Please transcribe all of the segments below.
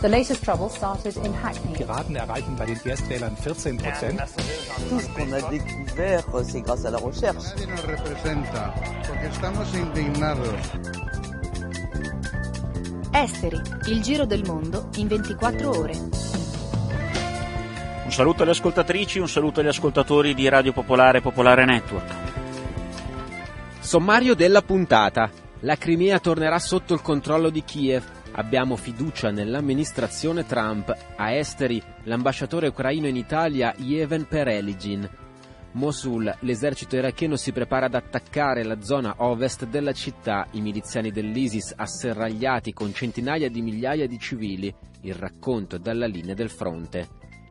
The latest trouble started in Hackney. Piraten erreichen bei den Erstwählern 14 Prozent. Tout ce qu'on a découvert, c'est grâce à la recherche. Nadie nos representa, porque estamos indignados. Esteri, il giro del mondo in 24 ore. Un saluto alle ascoltatrici, un saluto agli ascoltatori di Radio Popolare Popolare Network. Sommario della puntata. La Crimea tornerà sotto il controllo di Kiev. Abbiamo fiducia nell'amministrazione Trump. A Esteri, l'ambasciatore ucraino in Italia Yeven Pereligin. Mosul, l'esercito iracheno si prepara ad attaccare la zona ovest della città, i miliziani dell'ISIS asserragliati con centinaia di migliaia di civili, il racconto dalla linea del fronte.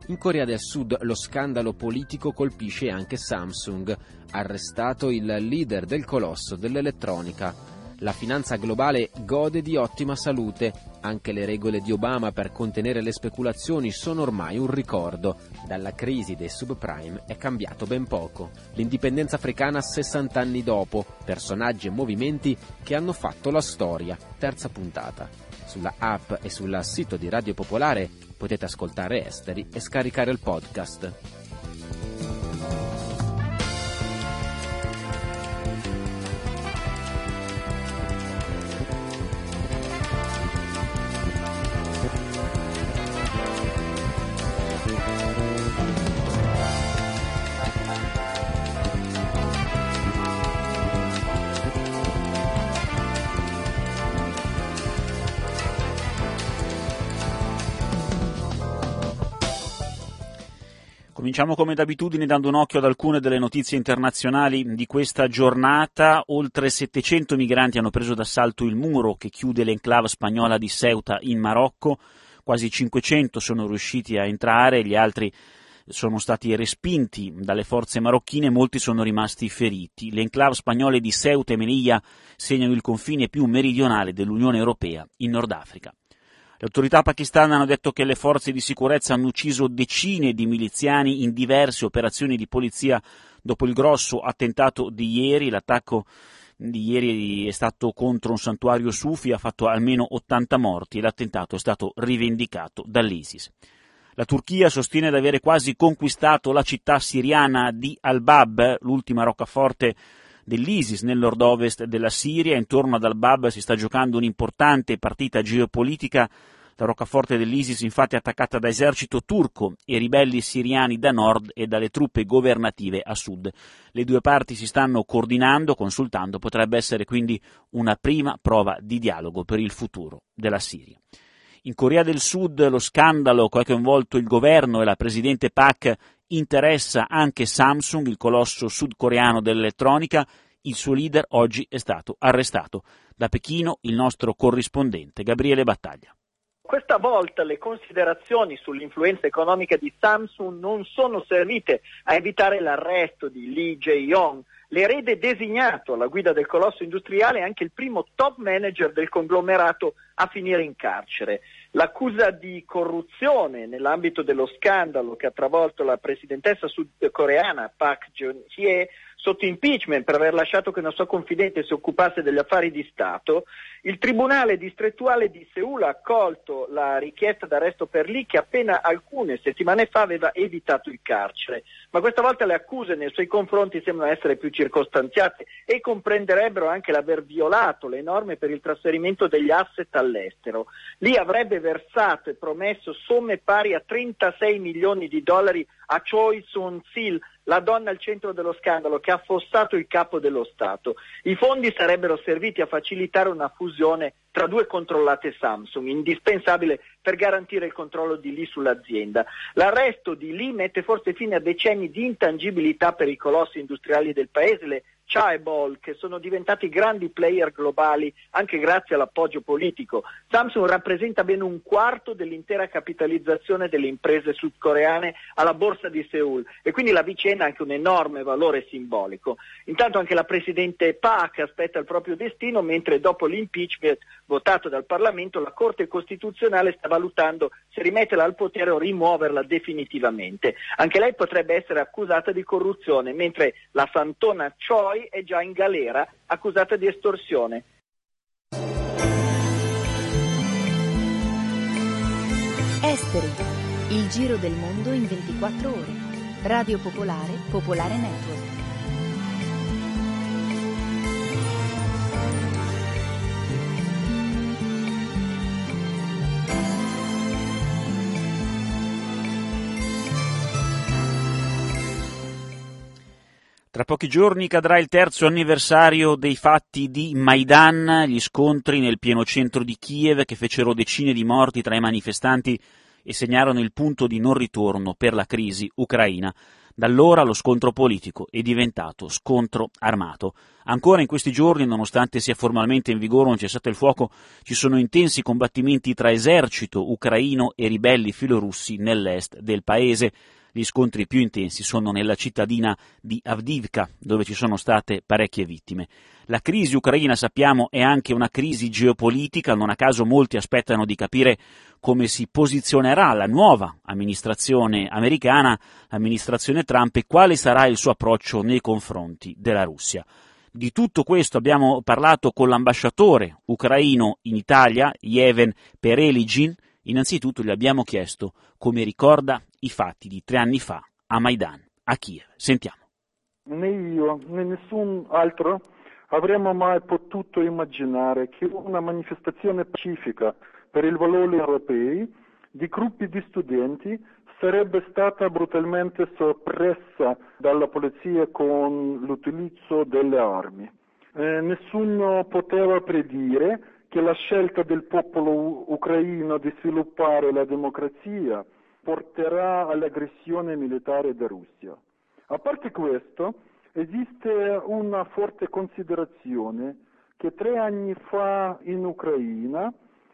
In Corea del Sud lo scandalo politico colpisce anche Samsung, arrestato il leader del colosso dell'elettronica. La finanza globale gode di ottima salute, anche le regole di Obama per contenere le speculazioni sono ormai un ricordo. Dalla crisi dei subprime è cambiato ben poco. L'indipendenza africana 60 anni dopo, personaggi e movimenti che hanno fatto la storia. Terza puntata. Sulla app e sul sito di Radio Popolare potete ascoltare Esteri e scaricare il podcast. Cominciamo come d'abitudine dando un occhio ad alcune delle notizie internazionali di questa giornata. Oltre 700 migranti hanno preso d'assalto il muro che chiude l'enclave spagnola di Ceuta in Marocco. Quasi 500 sono riusciti a entrare, gli altri sono stati respinti dalle forze marocchine, molti sono rimasti feriti. Le enclave spagnole di Ceuta e Melilla segnano il confine più meridionale dell'Unione Europea in Nord Africa. Le autorità pakistane hanno detto che le forze di sicurezza hanno ucciso decine di miliziani in diverse operazioni di polizia dopo il grosso attentato di ieri. L'attacco di ieri è stato contro un santuario sufi, ha fatto almeno 80 morti e l'attentato è stato rivendicato dall'ISIS. La Turchia sostiene di avere quasi conquistato la città siriana di Al-Bab, l'ultima roccaforte dell'ISIS nel nord-ovest della Siria. Intorno ad Al-Bab si sta giocando un'importante partita geopolitica. La roccaforte dell'ISIS infatti è attaccata da esercito turco e ribelli siriani da nord e dalle truppe governative a sud. Le due parti si stanno coordinando, consultando, potrebbe essere quindi una prima prova di dialogo per il futuro della Siria. In Corea del Sud lo scandalo che ha coinvolto il governo e la presidente Park interessa anche Samsung, il colosso sudcoreano dell'elettronica. Il suo leader oggi è stato arrestato. Da Pechino il nostro corrispondente Gabriele Battaglia. Questa volta le considerazioni sull'influenza economica di Samsung non sono servite a evitare l'arresto di Lee Jae-yong, l'erede designato alla guida del colosso industriale e anche il primo top manager del conglomerato a finire in carcere. L'accusa di corruzione nell'ambito dello scandalo che ha travolto la presidentessa sudcoreana Park Geun-hye sotto impeachment per aver lasciato che una sua confidente si occupasse degli affari di Stato, il Tribunale distrettuale di Seul ha accolto la richiesta d'arresto per Lee che appena alcune settimane fa aveva evitato il carcere. Ma questa volta le accuse nei suoi confronti sembrano essere più circostanziate e comprenderebbero anche l'aver violato le norme per il trasferimento degli asset all'estero. Lee avrebbe versato e promesso somme pari a 36 milioni di dollari a Choi Soon-sil, la donna al centro dello scandalo che ha affossato il capo dello Stato. I fondi sarebbero serviti a facilitare una fusione tra due controllate Samsung, indispensabile per garantire il controllo di Lee sull'azienda. L'arresto di Lee mette forse fine a decenni di intangibilità per i colossi industriali del paese, le Chaebol, che sono diventati grandi player globali anche grazie all'appoggio politico. Samsung rappresenta ben un quarto dell'intera capitalizzazione delle imprese sudcoreane alla borsa di Seoul e quindi la vicenda ha anche un enorme valore simbolico. Intanto anche la Presidente Park aspetta il proprio destino, mentre dopo l'impeachment votato dal Parlamento la Corte Costituzionale sta valutando se rimetterla al potere o rimuoverla definitivamente. Anche lei potrebbe essere accusata di corruzione, mentre la Santona Choi è già in galera accusata di estorsione. Esteri, il giro del mondo in 24 ore. Radio Popolare, Popolare Network. Tra pochi giorni cadrà il terzo anniversario dei fatti di Maidan, gli scontri nel pieno centro di Kiev che fecero decine di morti tra i manifestanti e segnarono il punto di non ritorno per la crisi ucraina. Da allora lo scontro politico è diventato scontro armato. Ancora in questi giorni, nonostante sia formalmente in vigore un cessate il fuoco, ci sono intensi combattimenti tra esercito ucraino e ribelli filorussi nell'est del paese. Gli scontri più intensi sono nella cittadina di Avdivka, dove ci sono state parecchie vittime. La crisi ucraina, sappiamo, è anche una crisi geopolitica, non a caso molti aspettano di capire come si posizionerà la nuova amministrazione americana, l'amministrazione Trump, e quale sarà il suo approccio nei confronti della Russia. Di tutto questo abbiamo parlato con l'ambasciatore ucraino in Italia, Yeven Pereligin. Innanzitutto gli abbiamo chiesto come ricorda i fatti di tre anni fa a Maidan, a Kiev. Sentiamo. Né io né nessun altro avremmo mai potuto immaginare che una manifestazione pacifica per i valori europei di gruppi di studenti sarebbe stata brutalmente soppressa dalla polizia con l'utilizzo delle armi. Eh, nessuno poteva predire che la scelta del popolo ucraino di sviluppare la democrazia porterà all'aggressione militare da Russia. A parte questo, esiste una forte considerazione che tre anni fa in Ucraina,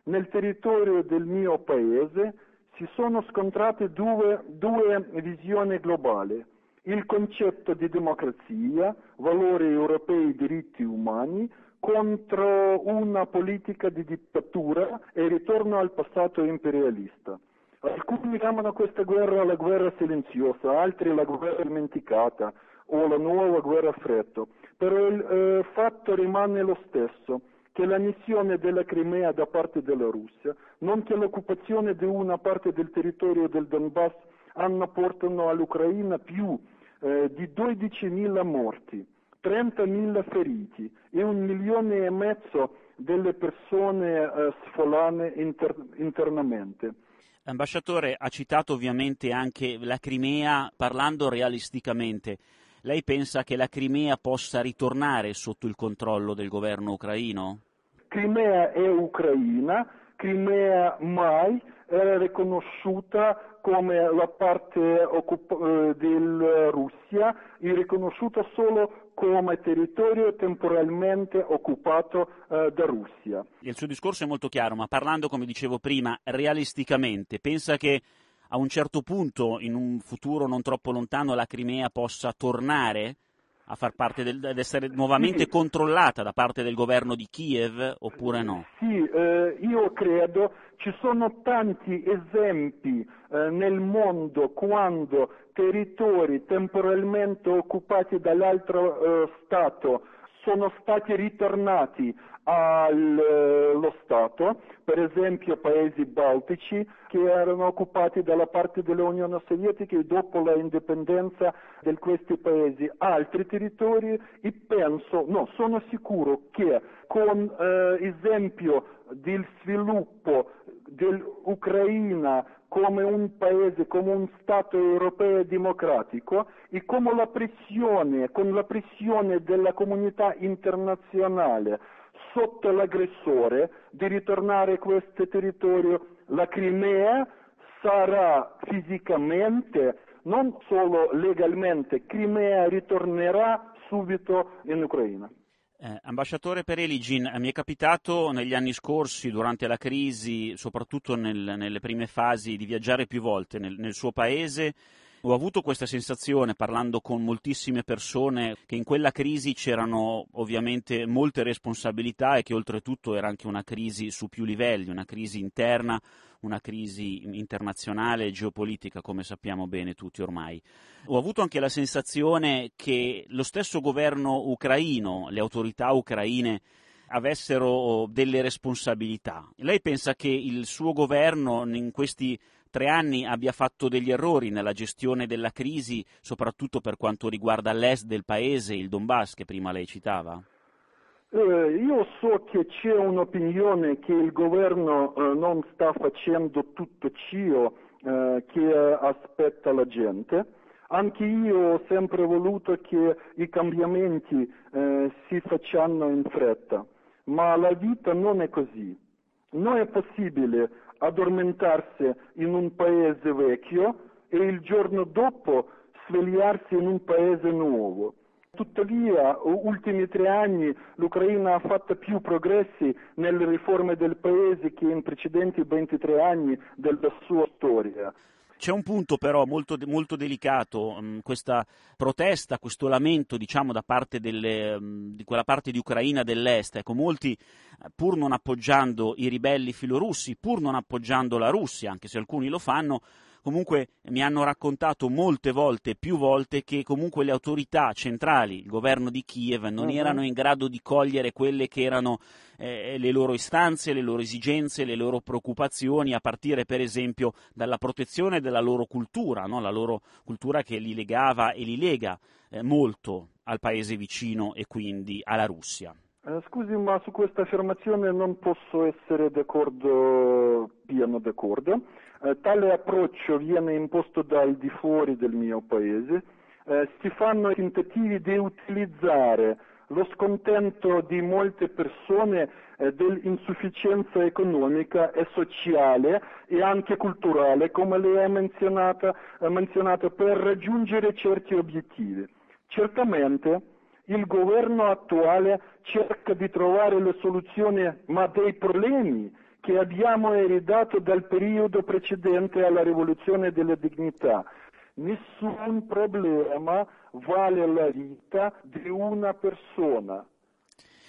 nel territorio del mio paese, si sono scontrate due, due visioni globali. Il concetto di democrazia, valori europei, diritti umani, contro una politica di dittatura e ritorno al passato imperialista. Alcuni chiamano questa guerra la guerra silenziosa, altri la guerra dimenticata o la nuova guerra fredda, però il eh, fatto rimane lo stesso, che l'annessione della Crimea da parte della Russia, nonché l'occupazione di una parte del territorio del Donbass hanno portato all'Ucraina più eh, di 12.000 morti, 30.000 feriti e un milione e mezzo delle persone eh, sfolane inter- internamente. L'ambasciatore ha citato ovviamente anche la Crimea parlando realisticamente. Lei pensa che la Crimea possa ritornare sotto il controllo del governo ucraino? Crimea è ucraina, Crimea mai era riconosciuta come la parte occup- eh, della Russia, è riconosciuta solo come territorio temporalmente occupato eh, da Russia. Il suo discorso è molto chiaro, ma parlando, come dicevo prima, realisticamente, pensa che a un certo punto, in un futuro non troppo lontano, la Crimea possa tornare a far parte del, ad essere nuovamente sì. controllata da parte del governo di Kiev oppure no? Sì, eh, io credo ci sono tanti esempi eh, nel mondo quando territori temporalmente occupati dall'altro eh, Stato sono stati ritornati allo Stato, per esempio paesi baltici che erano occupati dalla parte dell'Unione Sovietica e dopo l'indipendenza di questi paesi. Altri territori e penso, no, sono sicuro che con eh, esempio del sviluppo dell'Ucraina come un paese, come un Stato europeo democratico e come la pressione, con la pressione della comunità internazionale sotto l'aggressore di ritornare a questo territorio, la Crimea sarà fisicamente, non solo legalmente, Crimea ritornerà subito in Ucraina. Eh, ambasciatore Pereligin, mi è capitato negli anni scorsi, durante la crisi, soprattutto nel, nelle prime fasi, di viaggiare più volte nel, nel suo paese. Ho avuto questa sensazione parlando con moltissime persone che in quella crisi c'erano ovviamente molte responsabilità e che oltretutto era anche una crisi su più livelli, una crisi interna, una crisi internazionale e geopolitica, come sappiamo bene tutti ormai. Ho avuto anche la sensazione che lo stesso governo ucraino, le autorità ucraine, avessero delle responsabilità. Lei pensa che il suo governo in questi tre anni abbia fatto degli errori nella gestione della crisi, soprattutto per quanto riguarda l'est del paese, il Donbass che prima lei citava? Eh, io so che c'è un'opinione che il governo eh, non sta facendo tutto ciò eh, che aspetta la gente. Anche io ho sempre voluto che i cambiamenti eh, si facciano in fretta, ma la vita non è così. Non è possibile addormentarsi in un paese vecchio e il giorno dopo svegliarsi in un paese nuovo. Tuttavia, ultimi tre anni l'Ucraina ha fatto più progressi nelle riforme del paese che in precedenti 23 anni della sua storia. C'è un punto però molto, molto delicato, mh, mm, questa protesta, questo lamento diciamo, da parte delle, mh, mm, di quella parte di Ucraina dell'est. Ecco, molti eh, pur non appoggiando i ribelli filorussi, pur non appoggiando la Russia, anche se alcuni lo fanno, comunque mi hanno raccontato molte volte, più volte, che comunque le autorità centrali, il governo di Kiev, non uh-huh. erano in grado di cogliere quelle che erano eh, le loro istanze, le loro esigenze, le loro preoccupazioni, a partire per esempio dalla protezione della loro cultura, no? la loro cultura che li legava e li lega eh, molto al paese vicino e quindi alla Russia. Eh, scusi, ma su questa affermazione non posso essere d'accordo, pieno d'accordo. Eh, tale approccio viene imposto dal di fuori del mio paese. Eh, si fanno tentativi di utilizzare lo scontento di molte persone dell'insufficienza economica e sociale e anche culturale, come lei ha menzionato per raggiungere certi obiettivi. Certamente il governo attuale cerca di trovare le soluzioni, ma dei problemi che abbiamo eredato dal periodo precedente alla rivoluzione della dignità. Nessun problema vale la vita di una persona.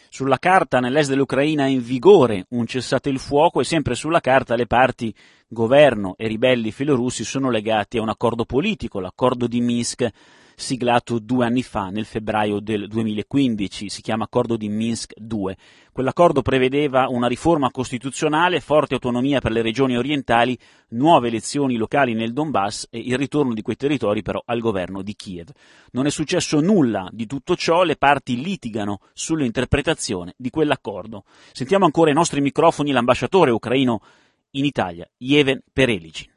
Sulla carta nell'est dell'Ucraina è in vigore un cessate il fuoco e sempre sulla carta le parti governo e ribelli filorussi sono legati a un accordo politico, l'accordo di Minsk siglato due anni fa, nel febbraio del 2015, si chiama Accordo di Minsk II. Quell'accordo prevedeva una riforma costituzionale, forte autonomia per le regioni orientali, nuove elezioni locali nel Donbass e il ritorno di quei territori però al governo di Kiev. Non è successo nulla di tutto ciò, le parti litigano sull'interpretazione di quell'accordo. Sentiamo ancora ai nostri microfoni l'ambasciatore ucraino in Italia, Yeven Pereligin.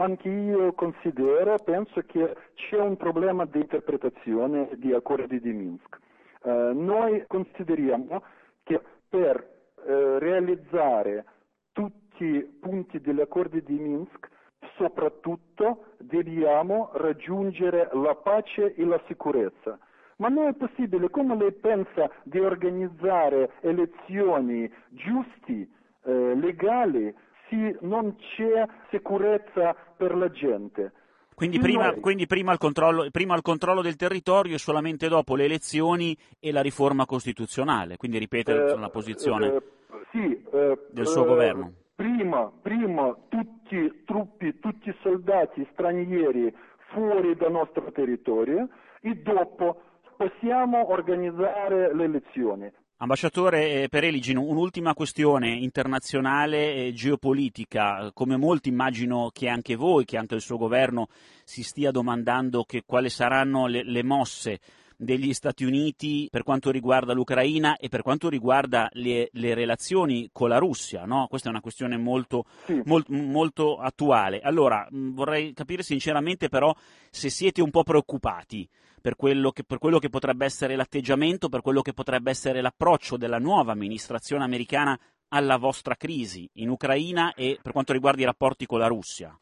Anche io considero, penso che c'è un problema di interpretazione di accordi di Minsk. Eh, noi consideriamo che per eh, realizzare tutti i punti degli accordi di Minsk soprattutto dobbiamo raggiungere la pace e la sicurezza. Ma non è possibile, come lei pensa di organizzare elezioni giusti, eh, legali, se non c'è sicurezza per la gente. Quindi, prima, quindi prima, il prima, il controllo, del territorio e solamente dopo le elezioni e la riforma costituzionale. Quindi ripete eh, la posizione eh, sì, eh, del suo governo. Prima, prima tutti i truppi, tutti i soldati stranieri fuori dal nostro territorio e dopo possiamo organizzare le elezioni. Ambasciatore eh, Pereligino, un'ultima questione internazionale e geopolitica. Come molti immagino che anche voi, che anche il suo governo si stia domandando quali saranno le, le mosse degli Stati Uniti per quanto riguarda l'Ucraina e per quanto riguarda le, le relazioni con la Russia. No? Questa è una questione molto, sì. molt, molto attuale. Allora, vorrei capire sinceramente però se siete un po' preoccupati per quello, che, per quello che potrebbe essere l'atteggiamento, per quello che potrebbe essere l'approccio della nuova amministrazione americana alla vostra crisi in Ucraina e per quanto riguarda i rapporti con la Russia.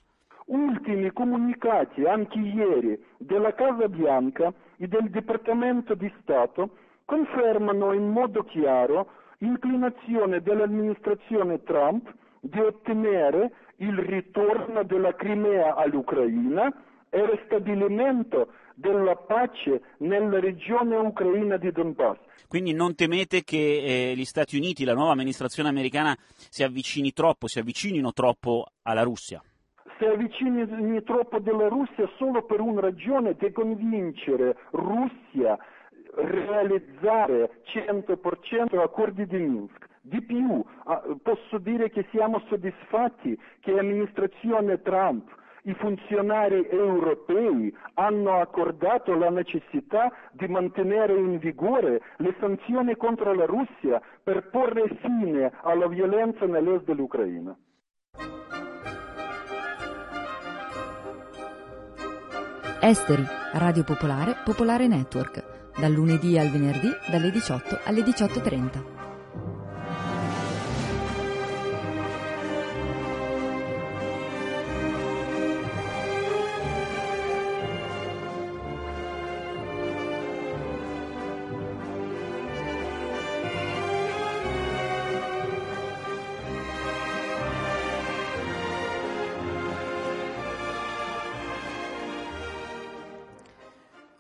Ultimi comunicati anche ieri della Casa Bianca e del Dipartimento di Stato confermano in modo chiaro l'inclinazione dell'amministrazione Trump di ottenere il ritorno della Crimea all'Ucraina e il ristabilimento della pace nella regione ucraina di Donbass. Quindi non temete che eh, gli Stati Uniti, la nuova amministrazione americana, si avvicini troppo, si avvicinino troppo alla Russia? Si avvicini troppo alla Russia solo per una ragione di convincere Russia a realizzare 100% accordi di Minsk Di più, posso dire che siamo soddisfatti che l'amministrazione Trump i funzionari europei hanno accordato la necessità di mantenere in vigore le sanzioni contro la Russia per porre fine alla violenza nell'est dell'Ucraina. Esteri, Radio Popolare, Popolare Network, dal lunedì al venerdì dalle 18 alle 18.30.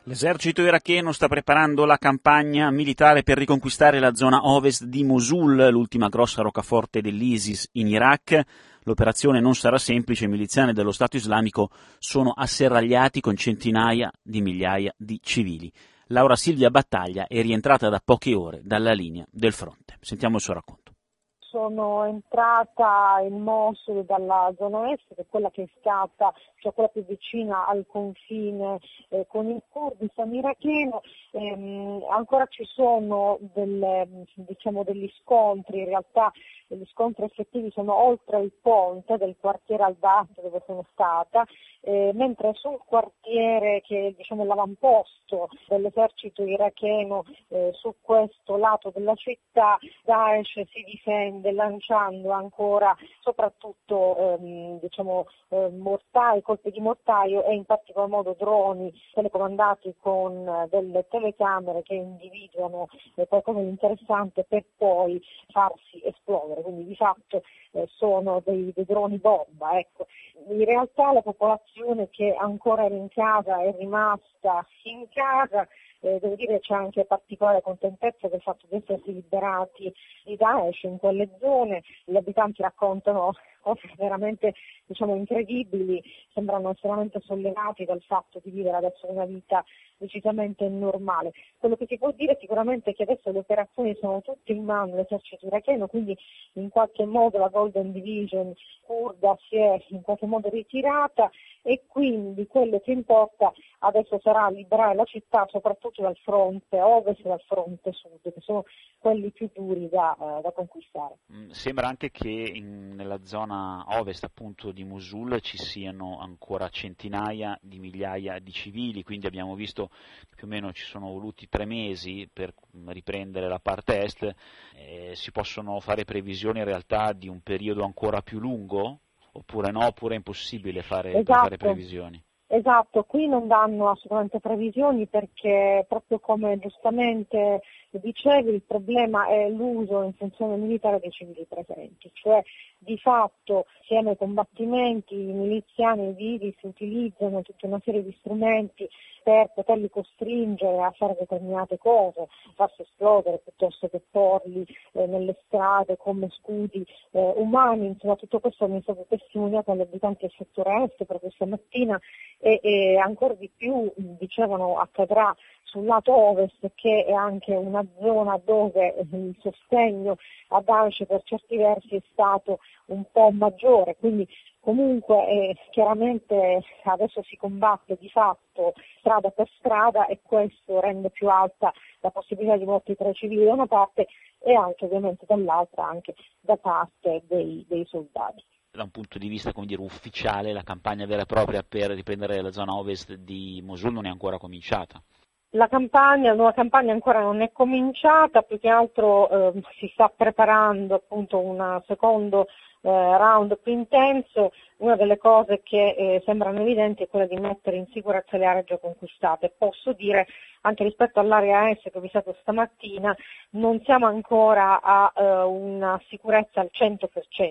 L'esercito iracheno sta preparando la campagna militare per riconquistare la zona ovest di Mosul, l'ultima grossa roccaforte dell'ISIS in Iraq. L'operazione non sarà semplice, i miliziani dello Stato islamico sono asserragliati con centinaia di migliaia di civili. Laura Silvia Battaglia è rientrata da poche ore dalla linea del fronte. Sentiamo il suo racconto sono entrata in Mosul dalla zona est, che è quella che è stata, cioè quella più vicina al confine eh, con il Kurdistan iracheno. Ehm, ancora ci sono delle, diciamo, degli scontri, in realtà gli scontri effettivi sono oltre il ponte del quartiere Al-Bat dove sono stata, eh, mentre sul quartiere che è diciamo, l'avamposto dell'esercito iracheno eh, su questo lato della città Daesh si difende lanciando ancora soprattutto ehm, diciamo, eh, mortai, colpi di mortaio e in particolar modo droni telecomandati con eh, delle telecamere che individuano eh, qualcosa di interessante per poi farsi esplodere, quindi di fatto eh, sono dei, dei, droni bomba. Ecco. In realtà la popolazione che ancora era in casa è rimasta in casa, eh, devo dire c'è anche particolare contentezza del fatto di essersi liberati di Daesh in quelle zone, gli abitanti raccontano cose veramente diciamo, incredibili, sembrano estremamente sollevati dal fatto di vivere adesso una vita decisamente normale. Quello che si può dire sicuramente è che adesso le operazioni sono tutte in mano all'esercito iracheno, quindi in qualche modo la Golden Division kurda si è in qualche modo ritirata e quindi quello che importa adesso sarà liberare la città soprattutto dal fronte ovest e dal fronte sud, che sono quelli più duri da, uh, da conquistare. Mm, sembra anche che in, nella zona ovest appunto di Mosul ci siano ancora centinaia di migliaia di civili, quindi abbiamo visto che più o meno ci sono voluti tre mesi per riprendere la parte est, eh, si possono fare previsioni in realtà di un periodo ancora più lungo? Oppure no, oppure è impossibile fare, esatto. fare previsioni? Esatto, qui non danno assolutamente previsioni perché proprio come giustamente dicevi il problema è l'uso in funzione militare dei civili presenti, cioè di fatto siano i combattimenti, i miliziani vivi si utilizzano tutta una serie di strumenti per poterli costringere a fare determinate cose, farsi esplodere piuttosto che porli eh, nelle strade come scudi eh, umani, insomma tutto questo mi stato testimoniato agli abitanti del settore est proprio stamattina e, e ancora di più dicevano accadrà sul lato ovest che è anche una zona dove il sostegno a Daesh per certi versi è stato un po' maggiore, quindi comunque eh, chiaramente adesso si combatte di fatto strada per strada e questo rende più alta la possibilità di morti tra i civili da una parte e anche ovviamente dall'altra anche da parte dei, dei soldati da un punto di vista dire, ufficiale la campagna vera e propria per riprendere la zona ovest di Mosul non è ancora cominciata. La campagna, la nuova campagna ancora non è cominciata, più che altro eh, si sta preparando appunto un secondo eh, round più intenso, una delle cose che eh, sembrano evidenti è quella di mettere in sicurezza le aree già conquistate. Posso dire anche rispetto all'area S che ho visto stamattina non siamo ancora a eh, una sicurezza al 100%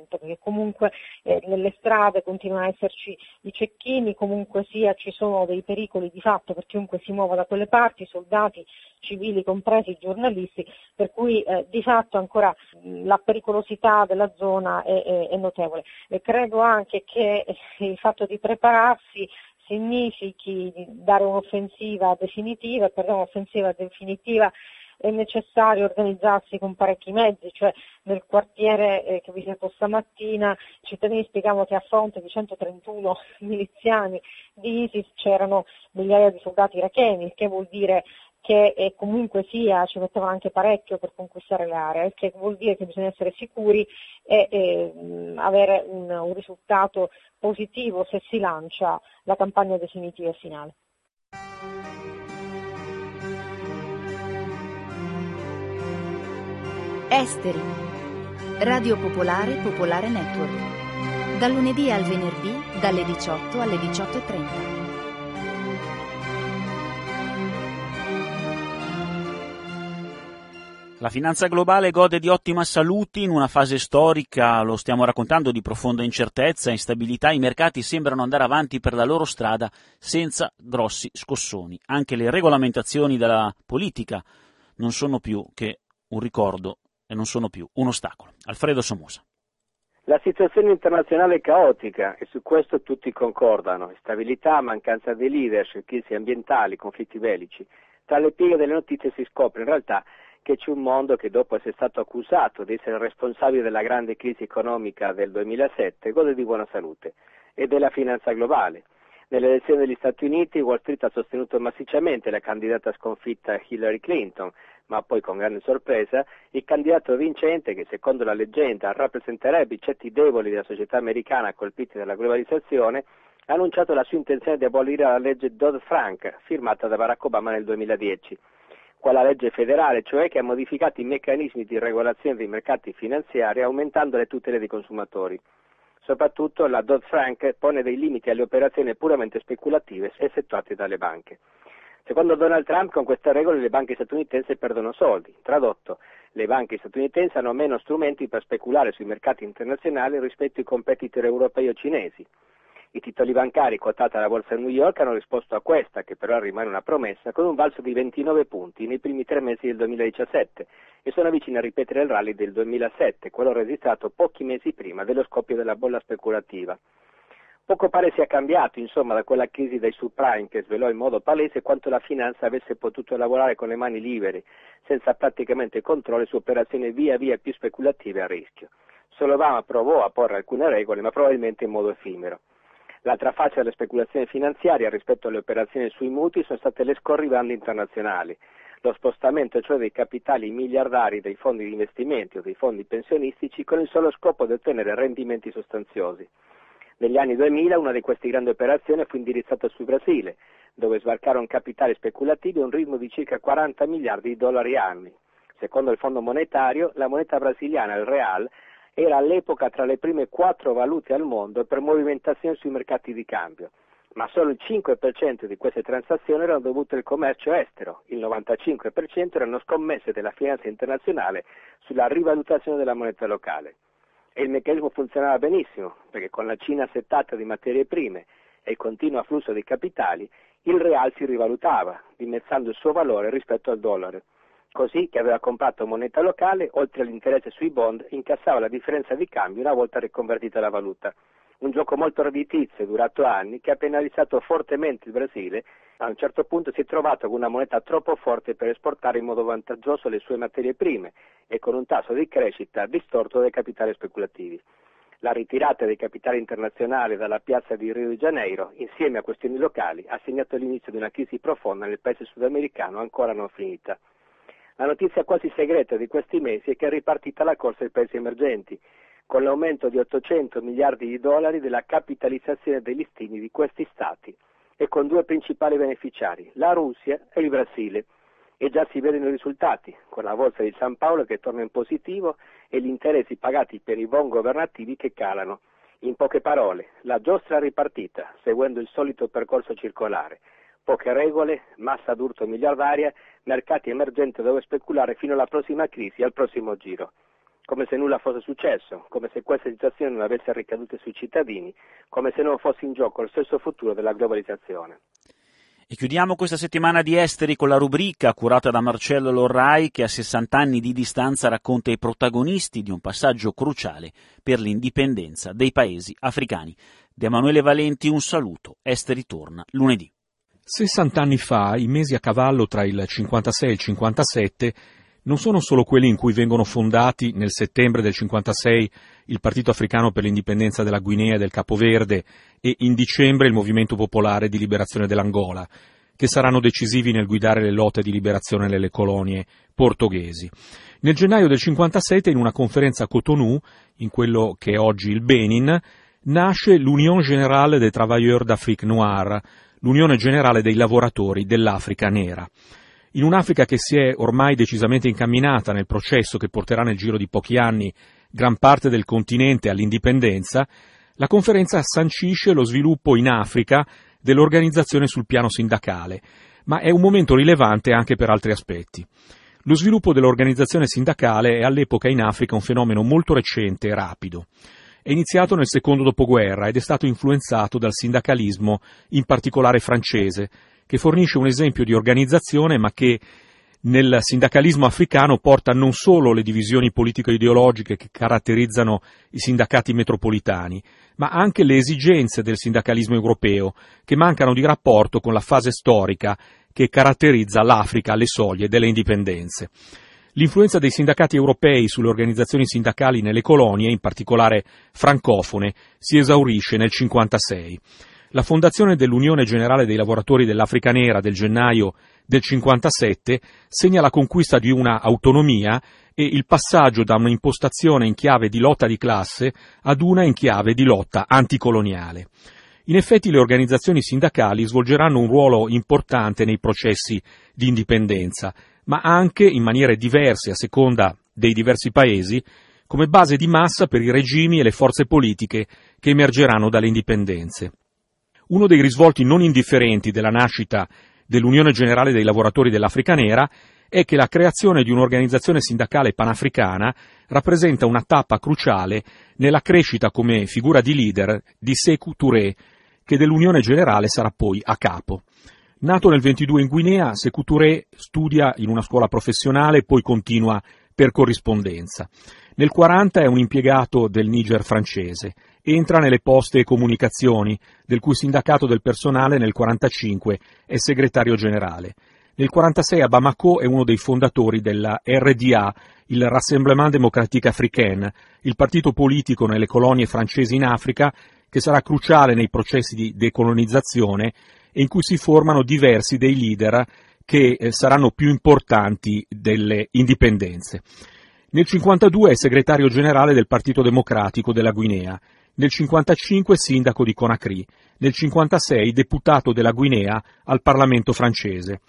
perché comunque eh, nelle strade continuano ad esserci i cecchini, comunque sia ci sono dei pericoli di fatto per chiunque si muova da quelle parti, soldati civili compresi, giornalisti, per cui eh, di fatto ancora la pericolosità della zona è, è, è notevole. E credo anche che il fatto di prepararsi significhi dare un'offensiva definitiva, per un'offensiva definitiva è necessario organizzarsi con parecchi mezzi, cioè nel quartiere eh, che ho visitato stamattina i cittadini spiegavano che a fronte di 131 miliziani di ISIS c'erano migliaia di soldati iracheni, il che vuol dire che eh, comunque sia ci mettevano anche parecchio per conquistare il che vuol dire che bisogna essere sicuri e eh, avere un, un risultato positivo se si lancia la campagna definitiva e finale. Esteri. Radio Popolare Popolare Network. Dal lunedì al venerdì dalle 18 alle 18.30. La finanza globale gode di ottima salute in una fase storica, lo stiamo raccontando, di profonda incertezza e instabilità. I mercati sembrano andare avanti per la loro strada senza grossi scossoni. Anche le regolamentazioni della politica non sono più che un ricordo e non sono più un ostacolo. Alfredo Somosa. La situazione internazionale è caotica e su questo tutti concordano. Instabilità, mancanza di leadership, crisi ambientali, conflitti bellici. Tra le pieghe delle notizie si scopre in realtà che c'è un mondo che dopo essere stato accusato di essere responsabile della grande crisi economica del 2007 gode di buona salute e della finanza globale. Nelle elezioni degli Stati Uniti Wall Street ha sostenuto massicciamente la candidata sconfitta Hillary Clinton, ma poi con grande sorpresa il candidato vincente che secondo la leggenda rappresenterebbe i cetti deboli della società americana colpiti dalla globalizzazione ha annunciato la sua intenzione di abolire la legge Dodd-Frank firmata da Barack Obama nel 2010 quella legge federale, cioè che ha modificato i meccanismi di regolazione dei mercati finanziari aumentando le tutele dei consumatori. Soprattutto la Dodd-Frank pone dei limiti alle operazioni puramente speculative effettuate dalle banche. Secondo Donald Trump con queste regole le banche statunitensi perdono soldi. Tradotto, le banche statunitensi hanno meno strumenti per speculare sui mercati internazionali rispetto ai competitor europei o cinesi. I titoli bancari quotati alla borsa di New York hanno risposto a questa, che però rimane una promessa, con un balzo di 29 punti nei primi tre mesi del 2017 e sono vicini a ripetere il rally del 2007, quello registrato pochi mesi prima dello scoppio della bolla speculativa. Poco pare sia cambiato, insomma, da quella crisi dei subprime che svelò in modo palese quanto la finanza avesse potuto lavorare con le mani libere, senza praticamente controllo su operazioni via via più speculative a rischio. Solo Obama provò a porre alcune regole, ma probabilmente in modo effimero. L'altra faccia della speculazione finanziaria rispetto alle operazioni sui mutui sono state le scorribande internazionali, lo spostamento cioè dei capitali miliardari dei fondi di investimento o dei fondi pensionistici con il solo scopo di ottenere rendimenti sostanziosi. Negli anni 2000 una di queste grandi operazioni fu indirizzata sul Brasile, dove sbarcarono capitali speculativi a un ritmo di circa 40 miliardi di dollari annui. Secondo il Fondo monetario, la moneta brasiliana, il real, era all'epoca tra le prime quattro valute al mondo per movimentazione sui mercati di cambio, ma solo il 5% di queste transazioni erano dovute al commercio estero, il 95% erano scommesse della finanza internazionale sulla rivalutazione della moneta locale. E il meccanismo funzionava benissimo, perché con la Cina settata di materie prime e il continuo afflusso di capitali, il real si rivalutava, dimezzando il suo valore rispetto al dollaro così che aveva comprato moneta locale, oltre all'interesse sui bond, incassava la differenza di cambio una volta riconvertita la valuta. Un gioco molto redditizio, durato anni, che ha penalizzato fortemente il Brasile. A un certo punto si è trovato con una moneta troppo forte per esportare in modo vantaggioso le sue materie prime e con un tasso di crescita distorto dai capitali speculativi. La ritirata dei capitali internazionali dalla piazza di Rio de Janeiro, insieme a questioni locali, ha segnato l'inizio di una crisi profonda nel paese sudamericano ancora non finita. La notizia quasi segreta di questi mesi è che è ripartita la corsa ai paesi emergenti, con l'aumento di 800 miliardi di dollari della capitalizzazione dei listini di questi stati e con due principali beneficiari, la Russia e il Brasile. E già si vedono i risultati, con la borsa di San Paolo che torna in positivo e gli interessi pagati per i bond governativi che calano. In poche parole, la giostra ripartita, seguendo il solito percorso circolare poche regole, massa d'urto miliardaria, mercati emergenti dove speculare fino alla prossima crisi, al prossimo giro. Come se nulla fosse successo, come se questa situazione non avesse ricadute sui cittadini, come se non fosse in gioco lo stesso futuro della globalizzazione. E chiudiamo questa settimana di esteri con la rubrica curata da Marcello Lorrai che a 60 anni di distanza racconta i protagonisti di un passaggio cruciale per l'indipendenza dei paesi africani. Da Emanuele Valenti un saluto, Esteri torna lunedì. 60 anni fa, i mesi a cavallo tra il 56 e il 57 non sono solo quelli in cui vengono fondati nel settembre del 56 il Partito Africano per l'indipendenza della Guinea e del Capoverde e in dicembre il Movimento Popolare di Liberazione dell'Angola, che saranno decisivi nel guidare le lotte di liberazione nelle colonie portoghesi. Nel gennaio del 57, in una conferenza a Cotonou, in quello che è oggi il Benin, nasce l'Union Générale des Travailleurs d'Afrique Noire, l'Unione Generale dei Lavoratori dell'Africa Nera. In un'Africa che si è ormai decisamente incamminata nel processo che porterà nel giro di pochi anni gran parte del continente all'indipendenza, la conferenza sancisce lo sviluppo in Africa dell'organizzazione sul piano sindacale, ma è un momento rilevante anche per altri aspetti. Lo sviluppo dell'organizzazione sindacale è all'epoca in Africa un fenomeno molto recente e rapido. È iniziato nel secondo dopoguerra ed è stato influenzato dal sindacalismo, in particolare francese, che fornisce un esempio di organizzazione ma che nel sindacalismo africano porta non solo le divisioni politico-ideologiche che caratterizzano i sindacati metropolitani, ma anche le esigenze del sindacalismo europeo, che mancano di rapporto con la fase storica che caratterizza l'Africa alle soglie delle indipendenze. L'influenza dei sindacati europei sulle organizzazioni sindacali nelle colonie, in particolare francofone, si esaurisce nel 1956. La fondazione dell'Unione Generale dei Lavoratori dell'Africa Nera del gennaio del 57 segna la conquista di una autonomia e il passaggio da un'impostazione in chiave di lotta di classe ad una in chiave di lotta anticoloniale. In effetti le organizzazioni sindacali svolgeranno un ruolo importante nei processi di indipendenza, ma anche in maniere diverse a seconda dei diversi paesi, come base di massa per i regimi e le forze politiche che emergeranno dalle indipendenze. Uno dei risvolti non indifferenti della nascita dell'Unione Generale dei Lavoratori dell'Africa Nera è che la creazione di un'organizzazione sindacale panafricana rappresenta una tappa cruciale nella crescita come figura di leader di Sekou Touré, che dell'Unione Generale sarà poi a capo. Nato nel 22 in Guinea, Sekou Touré studia in una scuola professionale e poi continua per corrispondenza. Nel 40 è un impiegato del Niger francese. Entra nelle poste e comunicazioni, del cui sindacato del personale nel 45 è segretario generale. Nel 46 a Bamako è uno dei fondatori della RDA, il Rassemblement Démocratique Africain, il partito politico nelle colonie francesi in Africa che sarà cruciale nei processi di decolonizzazione e in cui si formano diversi dei leader che eh, saranno più importanti delle indipendenze. Nel 1952 è segretario generale del Partito Democratico della Guinea, nel 1955 sindaco di Conakry, nel 1956 deputato della Guinea al Parlamento francese.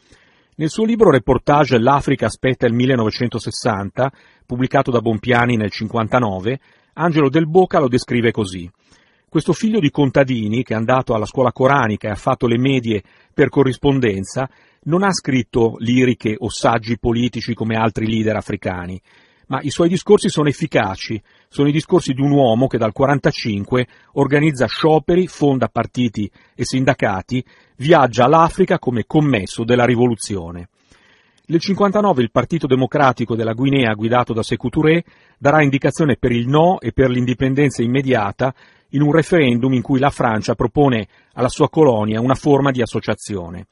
Nel suo libro reportage L'Africa aspetta il 1960, pubblicato da Bompiani nel 1959, Angelo Del Boca lo descrive così. Questo figlio di contadini, che è andato alla scuola coranica e ha fatto le medie per corrispondenza, non ha scritto liriche o saggi politici come altri leader africani, ma i suoi discorsi sono efficaci, sono i discorsi di un uomo che dal 1945 organizza scioperi, fonda partiti e sindacati, viaggia all'Africa come commesso della rivoluzione. Nel 1959 il Partito Democratico della Guinea, guidato da Sekou darà indicazione per il no e per l'indipendenza immediata in un referendum in cui la Francia propone alla sua colonia una forma di associazione.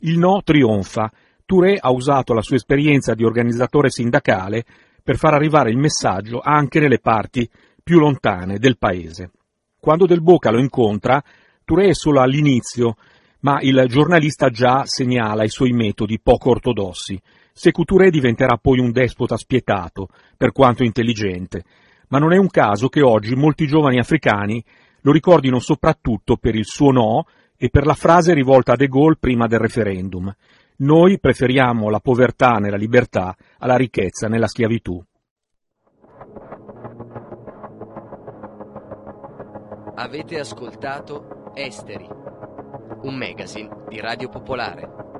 Il no trionfa. Touré ha usato la sua esperienza di organizzatore sindacale per far arrivare il messaggio anche nelle parti più lontane del paese. Quando Del Boca lo incontra, Touré è solo all'inizio, ma il giornalista già segnala i suoi metodi poco ortodossi. Sekou Touré diventerà poi un despota spietato, per quanto intelligente, ma non è un caso che oggi molti giovani africani lo ricordino soprattutto per il suo no e per la frase rivolta a De Gaulle prima del referendum. Noi preferiamo la povertà nella libertà alla ricchezza nella schiavitù. Avete ascoltato Esteri, un magazine di Radio Popolare.